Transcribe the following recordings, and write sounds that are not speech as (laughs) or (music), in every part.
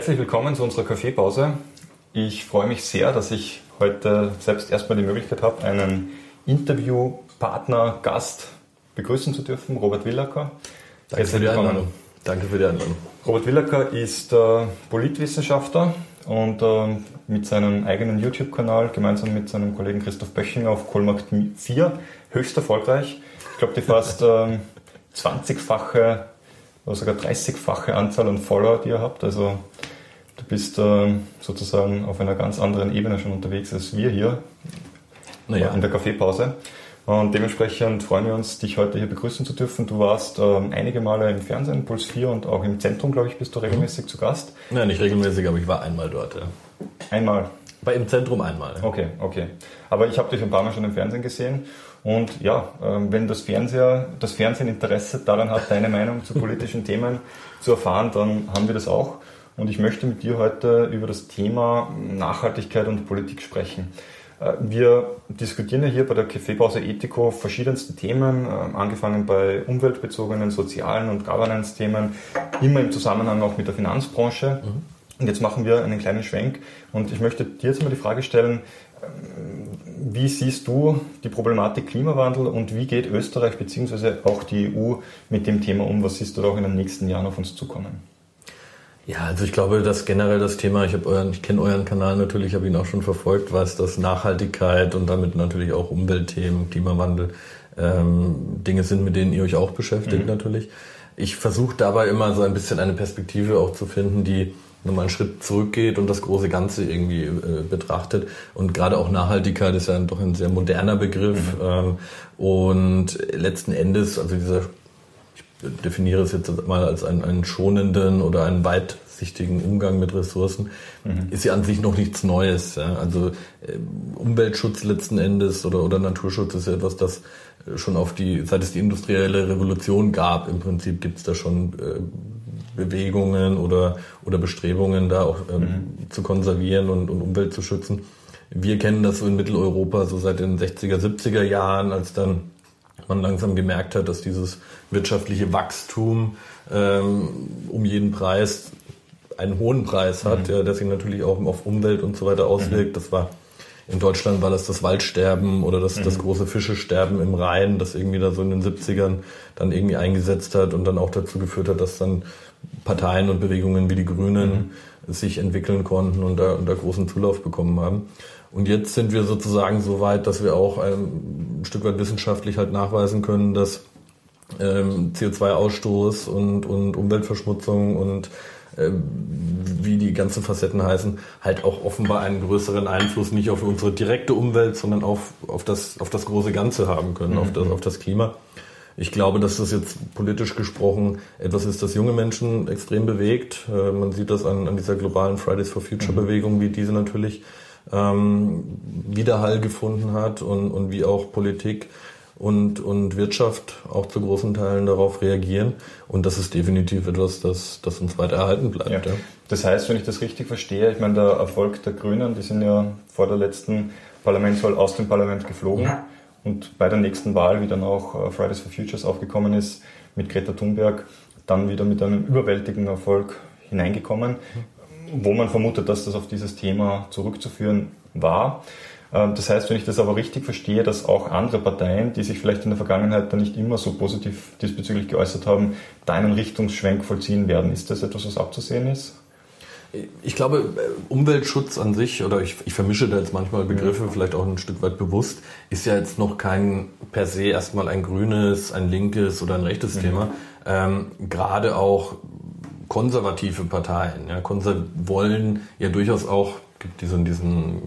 Herzlich willkommen zu unserer Kaffeepause. Ich freue mich sehr, dass ich heute selbst erstmal die Möglichkeit habe, einen Interviewpartner, Gast begrüßen zu dürfen, Robert Willacker. Danke für die Einladung. Danke für die Einladung. Robert Willacker ist äh, Politwissenschaftler und äh, mit seinem eigenen YouTube-Kanal gemeinsam mit seinem Kollegen Christoph Böchinger auf Kohlmarkt 4 höchst erfolgreich. Ich glaube, die fast (laughs) äh, 20-fache oder sogar 30-fache Anzahl an Follower, die ihr habt. Also bist äh, sozusagen auf einer ganz anderen Ebene schon unterwegs als wir hier naja. in der Kaffeepause. Und dementsprechend freuen wir uns, dich heute hier begrüßen zu dürfen. Du warst ähm, einige Male im Fernsehen, Puls 4 und auch im Zentrum, glaube ich, bist du regelmäßig mhm. zu Gast. Nein, nicht regelmäßig, aber ich war einmal dort. Ja. Einmal? Bei im Zentrum einmal. Ja. Okay, okay. Aber ich habe dich ein paar Mal schon im Fernsehen gesehen. Und ja, ähm, wenn das, Fernseher, das Fernsehen Interesse daran hat, deine Meinung zu politischen (laughs) Themen zu erfahren, dann haben wir das auch. Und ich möchte mit dir heute über das Thema Nachhaltigkeit und Politik sprechen. Äh, wir diskutieren ja hier bei der Kaffeepause Ethico verschiedenste Themen, äh, angefangen bei umweltbezogenen, sozialen und Governance-Themen, immer im Zusammenhang auch mit der Finanzbranche. Mhm. Und jetzt machen wir einen kleinen Schwenk und ich möchte dir jetzt mal die Frage stellen, ähm, wie siehst du die Problematik Klimawandel und wie geht Österreich bzw. auch die EU mit dem Thema um? Was siehst du da auch in den nächsten Jahren auf uns zukommen? Ja, also ich glaube, dass generell das Thema, ich habe euren, ich kenne euren Kanal natürlich, habe ihn auch schon verfolgt, weiß, dass Nachhaltigkeit und damit natürlich auch Umweltthemen, Klimawandel ähm, Dinge sind, mit denen ihr euch auch beschäftigt mhm. natürlich. Ich versuche dabei immer so ein bisschen eine Perspektive auch zu finden, die nochmal einen Schritt zurückgeht und das große Ganze irgendwie äh, betrachtet. Und gerade auch Nachhaltigkeit ist ja doch ein sehr moderner Begriff. Mhm. Ähm, und letzten Endes, also dieser definiere es jetzt mal als einen, einen schonenden oder einen weitsichtigen Umgang mit Ressourcen, mhm. ist ja an sich noch nichts Neues. Ja. Also äh, Umweltschutz letzten Endes oder, oder Naturschutz ist ja etwas, das schon auf die, seit es die industrielle Revolution gab, im Prinzip gibt es da schon äh, Bewegungen oder, oder Bestrebungen, da auch ähm, mhm. zu konservieren und, und Umwelt zu schützen. Wir kennen das so in Mitteleuropa so seit den 60er, 70er Jahren, als dann man langsam gemerkt hat, dass dieses wirtschaftliche Wachstum ähm, um jeden Preis einen hohen Preis hat, mhm. ja, der sich natürlich auch auf Umwelt und so weiter auswirkt. Mhm. Das war in Deutschland war das das Waldsterben oder das, mhm. das große Fischesterben im Rhein, das irgendwie da so in den 70ern dann irgendwie eingesetzt hat und dann auch dazu geführt hat, dass dann Parteien und Bewegungen wie die Grünen mhm. sich entwickeln konnten und da, und da großen Zulauf bekommen haben. Und jetzt sind wir sozusagen so weit, dass wir auch ein Stück weit wissenschaftlich halt nachweisen können, dass ähm, CO2-Ausstoß und, und Umweltverschmutzung und ähm, wie die ganzen Facetten heißen, halt auch offenbar einen größeren Einfluss nicht auf unsere direkte Umwelt, sondern auf, auf, das, auf das große Ganze haben können, mhm. auf, das, auf das Klima. Ich glaube, dass das jetzt politisch gesprochen etwas ist, das junge Menschen extrem bewegt. Äh, man sieht das an, an dieser globalen Fridays for Future mhm. Bewegung, wie diese natürlich ähm, Widerhall gefunden hat und, und wie auch Politik und, und Wirtschaft auch zu großen Teilen darauf reagieren. Und das ist definitiv etwas, das, das uns weiter erhalten bleibt. Ja. Ja. Das heißt, wenn ich das richtig verstehe, ich meine, der Erfolg der Grünen, die sind ja vor der letzten Parlamentswahl aus dem Parlament geflogen. Ja. Und bei der nächsten Wahl, wie dann auch äh, Fridays for Futures aufgekommen ist, mit Greta Thunberg, dann wieder mit einem überwältigenden Erfolg hineingekommen wo man vermutet, dass das auf dieses Thema zurückzuführen war. Ähm, das heißt, wenn ich das aber richtig verstehe, dass auch andere Parteien, die sich vielleicht in der Vergangenheit dann nicht immer so positiv diesbezüglich geäußert haben, da einen Richtungsschwenk vollziehen werden. Ist das etwas, was abzusehen ist? Ich glaube, Umweltschutz an sich, oder ich, ich vermische da jetzt manchmal Begriffe, ja. vielleicht auch ein Stück weit bewusst, ist ja jetzt noch kein per se erstmal ein grünes, ein linkes oder ein rechtes mhm. Thema. Ähm, gerade auch konservative Parteien. Ja, konser wollen ja durchaus auch gibt diesen, diesen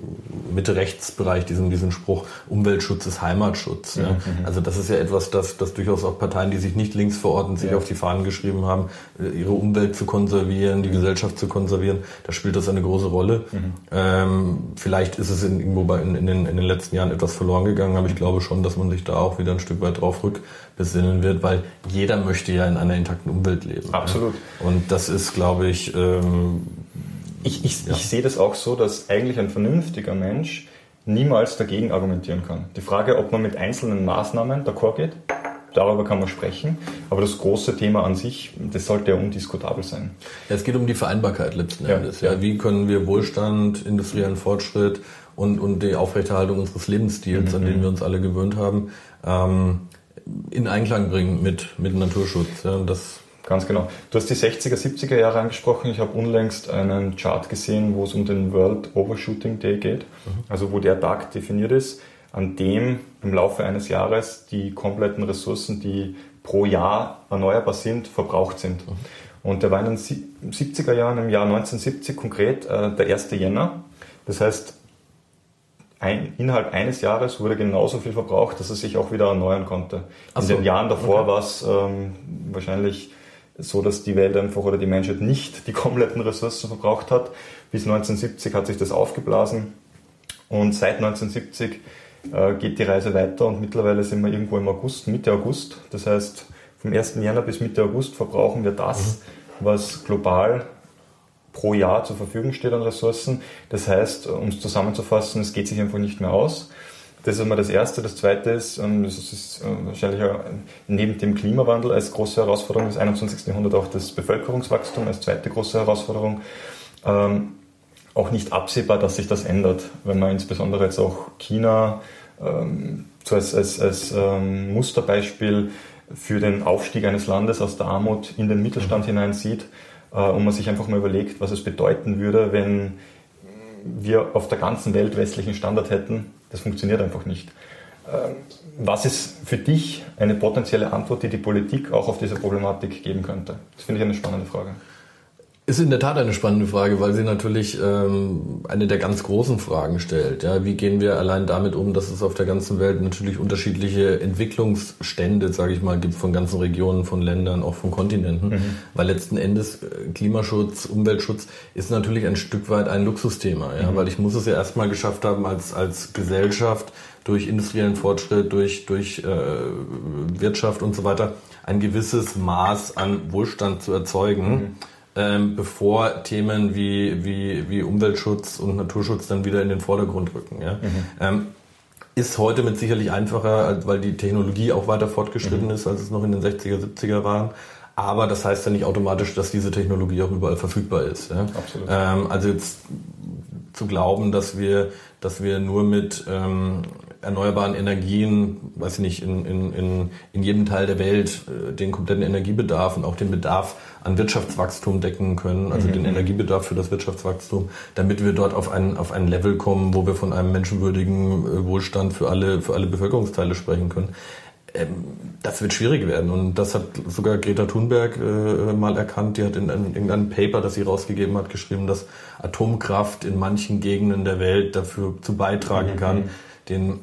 Mitte-Rechts-Bereich, diesen, diesen Spruch, Umweltschutz ist Heimatschutz. Ja. Mhm. Also das ist ja etwas, das, das durchaus auch Parteien, die sich nicht links verorten, sich ja. auf die Fahnen geschrieben haben, äh, ihre Umwelt zu konservieren, die mhm. Gesellschaft zu konservieren. Da spielt das eine große Rolle. Mhm. Ähm, vielleicht ist es in, irgendwo bei, in, in, den, in den letzten Jahren etwas verloren gegangen, aber ich glaube schon, dass man sich da auch wieder ein Stück weit drauf rückbesinnen wird, weil jeder möchte ja in einer intakten Umwelt leben. Absolut. Ja. Und das ist, glaube ich, ähm, ich, ich, ja. ich sehe das auch so, dass eigentlich ein vernünftiger Mensch niemals dagegen argumentieren kann. Die Frage, ob man mit einzelnen Maßnahmen d'accord geht, darüber kann man sprechen, aber das große Thema an sich, das sollte ja undiskutabel sein. Ja, es geht um die Vereinbarkeit letzten Endes. Ja. ja. Wie können wir Wohlstand, industriellen Fortschritt und, und die Aufrechterhaltung unseres Lebensstils, mhm. an den wir uns alle gewöhnt haben, ähm, in Einklang bringen mit, mit Naturschutz. Ja, das Ganz genau. Du hast die 60er, 70er Jahre angesprochen. Ich habe unlängst einen Chart gesehen, wo es um den World Overshooting Day geht, mhm. also wo der Tag definiert ist, an dem im Laufe eines Jahres die kompletten Ressourcen, die pro Jahr erneuerbar sind, verbraucht sind. Mhm. Und der war in den 70er Jahren, im Jahr 1970 konkret, äh, der 1. Jänner. Das heißt, ein, innerhalb eines Jahres wurde genauso viel verbraucht, dass es sich auch wieder erneuern konnte. In so. den Jahren davor okay. war es ähm, wahrscheinlich so, dass die Welt einfach oder die Menschheit nicht die kompletten Ressourcen verbraucht hat. Bis 1970 hat sich das aufgeblasen und seit 1970 äh, geht die Reise weiter und mittlerweile sind wir irgendwo im August, Mitte August. Das heißt, vom 1. Jänner bis Mitte August verbrauchen wir das, mhm. was global pro Jahr zur Verfügung steht an Ressourcen. Das heißt, um es zusammenzufassen, es geht sich einfach nicht mehr aus. Das ist einmal das Erste. Das Zweite ist, ähm, das ist äh, wahrscheinlich neben dem Klimawandel als große Herausforderung des 21. Jahrhunderts auch das Bevölkerungswachstum als zweite große Herausforderung. Ähm, auch nicht absehbar, dass sich das ändert, wenn man insbesondere jetzt auch China ähm, so als, als, als ähm, Musterbeispiel für den Aufstieg eines Landes aus der Armut in den Mittelstand hinein sieht äh, und man sich einfach mal überlegt, was es bedeuten würde, wenn wir auf der ganzen Welt westlichen Standard hätten. Das funktioniert einfach nicht. Ähm, was ist für dich eine potenzielle Antwort, die die Politik auch auf diese Problematik geben könnte? Das finde ich eine spannende Frage. Ist in der Tat eine spannende Frage, weil sie natürlich ähm, eine der ganz großen Fragen stellt. Ja, wie gehen wir allein damit um, dass es auf der ganzen Welt natürlich unterschiedliche Entwicklungsstände, sage ich mal, gibt von ganzen Regionen, von Ländern, auch von Kontinenten. Mhm. Weil letzten Endes äh, Klimaschutz, Umweltschutz ist natürlich ein Stück weit ein Luxusthema. Ja, mhm. weil ich muss es ja erstmal geschafft haben als als Gesellschaft durch industriellen Fortschritt, durch durch äh, Wirtschaft und so weiter ein gewisses Maß an Wohlstand zu erzeugen. Mhm ähm, bevor Themen wie, wie, wie Umweltschutz und Naturschutz dann wieder in den Vordergrund rücken. Ja? Mhm. Ähm, ist heute mit sicherlich einfacher, weil die Technologie auch weiter fortgeschritten mhm. ist, als es noch in den 60er, 70er waren. Aber das heißt ja nicht automatisch, dass diese Technologie auch überall verfügbar ist. Ja? Absolut. Ähm, also jetzt zu glauben, dass wir, dass wir nur mit ähm, erneuerbaren Energien, weiß ich nicht, in, in, in, in jedem Teil der Welt äh, den kompletten Energiebedarf und auch den Bedarf an Wirtschaftswachstum decken können, also mhm. den Energiebedarf für das Wirtschaftswachstum, damit wir dort auf ein, auf ein Level kommen, wo wir von einem menschenwürdigen äh, Wohlstand für alle, für alle Bevölkerungsteile sprechen können. Ähm, das wird schwierig werden. Und das hat sogar Greta Thunberg äh, mal erkannt. Die hat in, in irgendeinem Paper, das sie rausgegeben hat, geschrieben, dass Atomkraft in manchen Gegenden der Welt dafür zu beitragen mhm. kann, den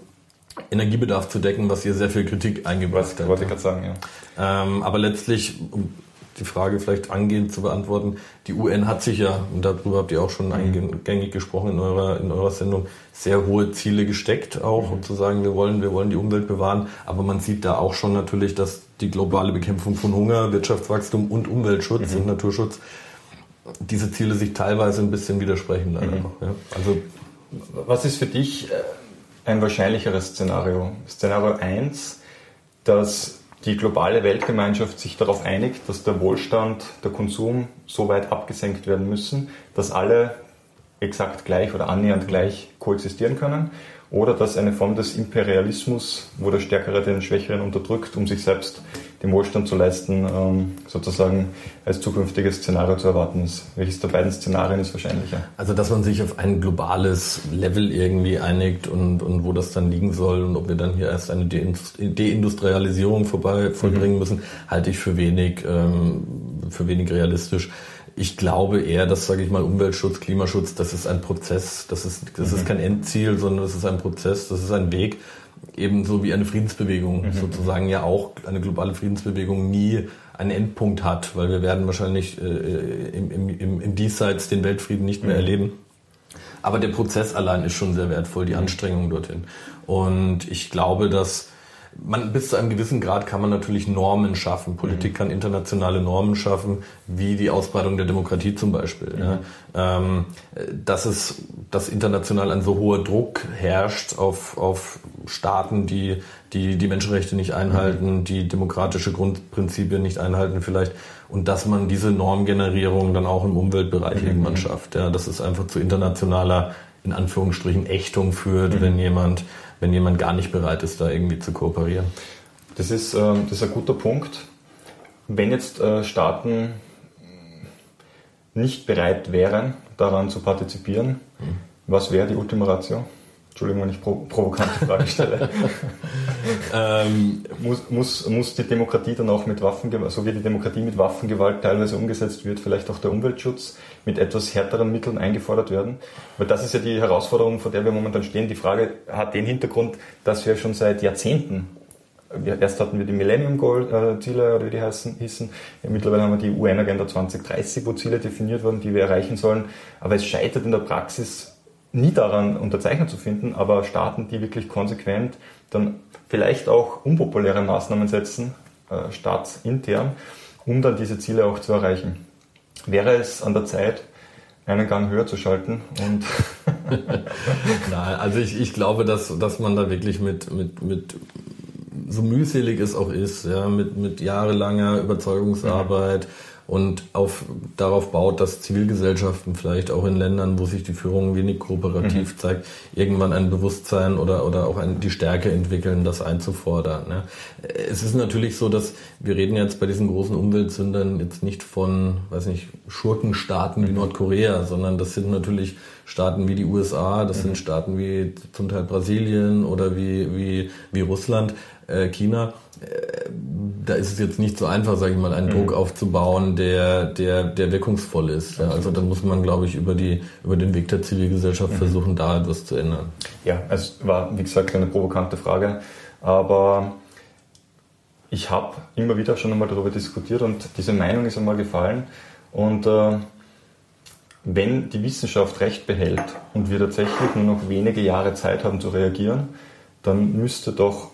Energiebedarf zu decken, was hier sehr viel Kritik eingebracht hat. Wollte ich gerade sagen, ja. Ähm, aber letztlich, um die Frage vielleicht angehend zu beantworten, die UN hat sich ja, und darüber habt ihr auch schon mhm. eingängig gesprochen in eurer, in eurer Sendung, sehr hohe Ziele gesteckt, auch mhm. um zu sagen, wir wollen, wir wollen die Umwelt bewahren. Aber man sieht da auch schon natürlich, dass die globale Bekämpfung von Hunger, Wirtschaftswachstum und Umweltschutz mhm. und Naturschutz diese Ziele sich teilweise ein bisschen widersprechen leider mhm. noch. Ja. Also was ist für dich äh, ein wahrscheinlicheres Szenario. Szenario 1, dass die globale Weltgemeinschaft sich darauf einigt, dass der Wohlstand, der Konsum so weit abgesenkt werden müssen, dass alle exakt gleich oder annähernd gleich koexistieren können oder dass eine Form des Imperialismus, wo der Stärkere den Schwächeren unterdrückt, um sich selbst den Wohlstand zu leisten, ähm, sozusagen als zukünftiges Szenario zu erwarten ist. Welches der beiden Szenarien ist wahrscheinlicher? Also, dass man sich auf ein globales Level irgendwie einigt und, und wo das dann liegen soll und ob wir dann hier erst eine Deindustrialisierung vorbei vollbringen mhm. müssen, halte ich für wenig, ähm, für wenig realistisch. Ich glaube eher, dass, sage ich mal, Umweltschutz, Klimaschutz, das ist ein Prozess, das ist, das mhm. ist kein Endziel, sondern das ist ein Prozess, das ist ein Weg, ebenso wie eine Friedensbewegung mhm. sozusagen ja auch eine globale Friedensbewegung nie einen Endpunkt hat, weil wir werden wahrscheinlich äh, im, im, im Diesseits den Weltfrieden nicht mehr mhm. erleben. Aber der Prozess allein ist schon sehr wertvoll, die mhm. Anstrengung dorthin. Und ich glaube, dass man, bis zu einem gewissen Grad kann man natürlich Normen schaffen. Politik mhm. kann internationale Normen schaffen, wie die Ausbreitung der Demokratie zum Beispiel. Mhm. Ja. Ähm, dass es, dass international ein so hoher Druck herrscht auf, auf Staaten, die, die die Menschenrechte nicht einhalten, mhm. die demokratische Grundprinzipien nicht einhalten vielleicht und dass man diese Normgenerierung dann auch im Umweltbereich mhm. irgendwann schafft. Ja, dass es einfach zu internationaler, in Anführungsstrichen, Ächtung führt, mhm. wenn jemand wenn jemand gar nicht bereit ist, da irgendwie zu kooperieren. Das ist, äh, das ist ein guter Punkt. Wenn jetzt äh, Staaten nicht bereit wären, daran zu partizipieren, mhm. was wäre die Ultima Ratio? Entschuldigung, wenn ich pro provokante Frage stelle. (laughs) ähm, muss, muss, muss die Demokratie dann auch mit Waffengewalt, so wie die Demokratie mit Waffengewalt teilweise umgesetzt wird, vielleicht auch der Umweltschutz mit etwas härteren Mitteln eingefordert werden? Weil das ist ja die Herausforderung, vor der wir momentan stehen. Die Frage hat den Hintergrund, dass wir schon seit Jahrzehnten Erst hatten wir die Millennium Goal äh, Ziele oder wie die heißen, hießen. Mittlerweile haben wir die UN Agenda 2030, wo Ziele definiert wurden, die wir erreichen sollen. Aber es scheitert in der Praxis nie daran, Unterzeichner zu finden, aber Staaten, die wirklich konsequent dann vielleicht auch unpopuläre Maßnahmen setzen, äh, staatsintern, um dann diese Ziele auch zu erreichen. Wäre es an der Zeit, einen Gang höher zu schalten und (laughs) Nein, also ich, ich glaube, dass, dass man da wirklich mit, mit, mit so mühselig es auch ist, ja, mit, mit jahrelanger Überzeugungsarbeit, mhm und auf, darauf baut, dass Zivilgesellschaften vielleicht auch in Ländern, wo sich die Führung wenig kooperativ mhm. zeigt, irgendwann ein Bewusstsein oder, oder auch ein, die Stärke entwickeln, das einzufordern. Ne? Es ist natürlich so, dass wir reden jetzt bei diesen großen Umweltsündern jetzt nicht von, weiß nicht, Schurkenstaaten wie mhm. Nordkorea, sondern das sind natürlich Staaten wie die USA, das mhm. sind Staaten wie zum Teil Brasilien oder wie, wie, wie Russland, äh, China äh, da ist es jetzt nicht so einfach, sage ich mal, einen mhm. Druck aufzubauen, der, der, der wirkungsvoll ist. Ja, also da muss man, glaube ich, über, die, über den Weg der Zivilgesellschaft mhm. versuchen, da etwas zu ändern. Ja, es war, wie gesagt, eine provokante Frage, aber ich habe immer wieder schon einmal darüber diskutiert und diese Meinung ist einmal gefallen. Und äh, wenn die Wissenschaft Recht behält und wir tatsächlich nur noch wenige Jahre Zeit haben zu reagieren, dann müsste doch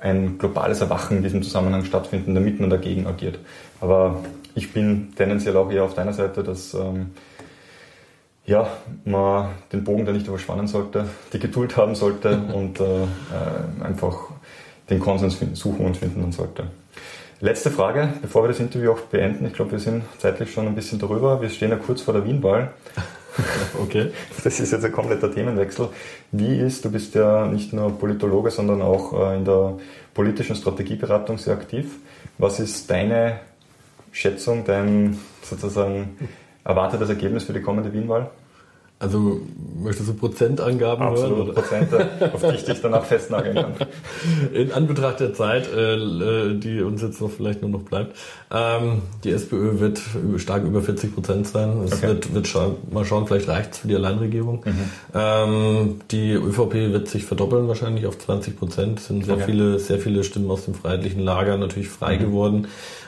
ein globales Erwachen in diesem Zusammenhang stattfinden, damit man dagegen agiert. Aber ich bin tendenziell auch eher auf deiner Seite, dass ähm, ja, man den Bogen da nicht überspannen sollte, die Geduld haben sollte (laughs) und äh, äh, einfach den Konsens suchen und finden sollte. Letzte Frage, bevor wir das Interview auch beenden. Ich glaube, wir sind zeitlich schon ein bisschen darüber. Wir stehen ja kurz vor der Wienwahl. (laughs) okay. Das ist jetzt ein kompletter Themenwechsel. Wie ist, du bist ja nicht nur Politologe, sondern auch äh, in der politischen Strategieberatung sehr aktiv. Was ist deine Schätzung, dein sozusagen erwartetes Ergebnis für die kommende Wienwahl? Also möchtest du Prozentangaben Absolut, hören? Absolut, Prozente, auf die ich dich danach festnageln kann. (laughs) In Anbetracht der Zeit, äh, äh, die uns jetzt noch vielleicht nur noch bleibt, ähm, die SPÖ wird stark über 40 Prozent sein. Es okay. wird, wird scha mal schauen, vielleicht reicht es für die Alleinregierung. Mhm. Ähm, die ÖVP wird sich verdoppeln wahrscheinlich auf 20 Prozent. Es sind sehr okay. viele, sehr viele Stimmen aus dem freiheitlichen Lager natürlich frei mhm. geworden.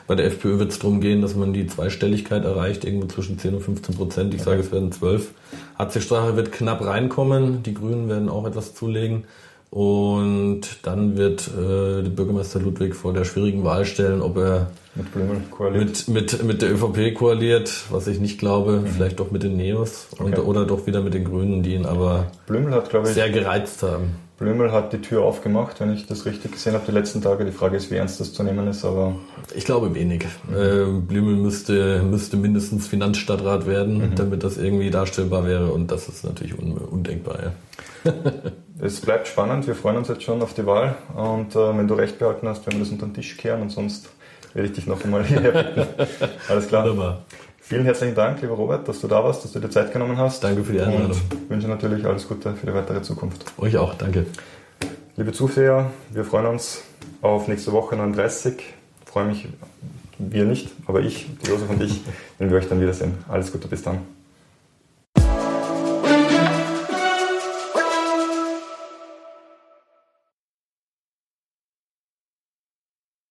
Bei der FPÖ wird es darum gehen, dass man die Zweistelligkeit erreicht, irgendwo zwischen 10 und 15 Prozent. Ich okay. sage, es werden 12. HC Strache wird knapp reinkommen. Die Grünen werden auch etwas zulegen. Und dann wird äh, der Bürgermeister Ludwig vor der schwierigen Wahl stellen, ob er mit, Blümel koaliert. mit, mit, mit der ÖVP koaliert, was ich nicht glaube, mhm. vielleicht doch mit den Neos okay. und, oder doch wieder mit den Grünen, die ihn aber Blümel hat, ich, sehr gereizt haben. Blümel hat die Tür aufgemacht, wenn ich das richtig gesehen habe, die letzten Tage. Die Frage ist, wie ernst das zu nehmen ist, aber. Ich glaube wenig. Mhm. Äh, Blümel müsste, müsste mindestens Finanzstadtrat werden, mhm. damit das irgendwie darstellbar wäre und das ist natürlich un undenkbar. Ja. (laughs) es bleibt spannend, wir freuen uns jetzt schon auf die Wahl und äh, wenn du recht behalten hast, werden wir das unter den Tisch kehren und sonst werde ich dich noch einmal hierher bitten. (laughs) Alles klar. Wunderbar. Vielen herzlichen Dank, lieber Robert, dass du da warst, dass du dir Zeit genommen hast. Danke für die Einladung. Und wünsche natürlich alles Gute für die weitere Zukunft. Euch auch, danke. Liebe Zuseher, wir freuen uns auf nächste Woche 39. Ich freue mich, wir nicht, aber ich, die Josef und ich, (laughs) wenn wir euch dann wiedersehen. Alles Gute, bis dann.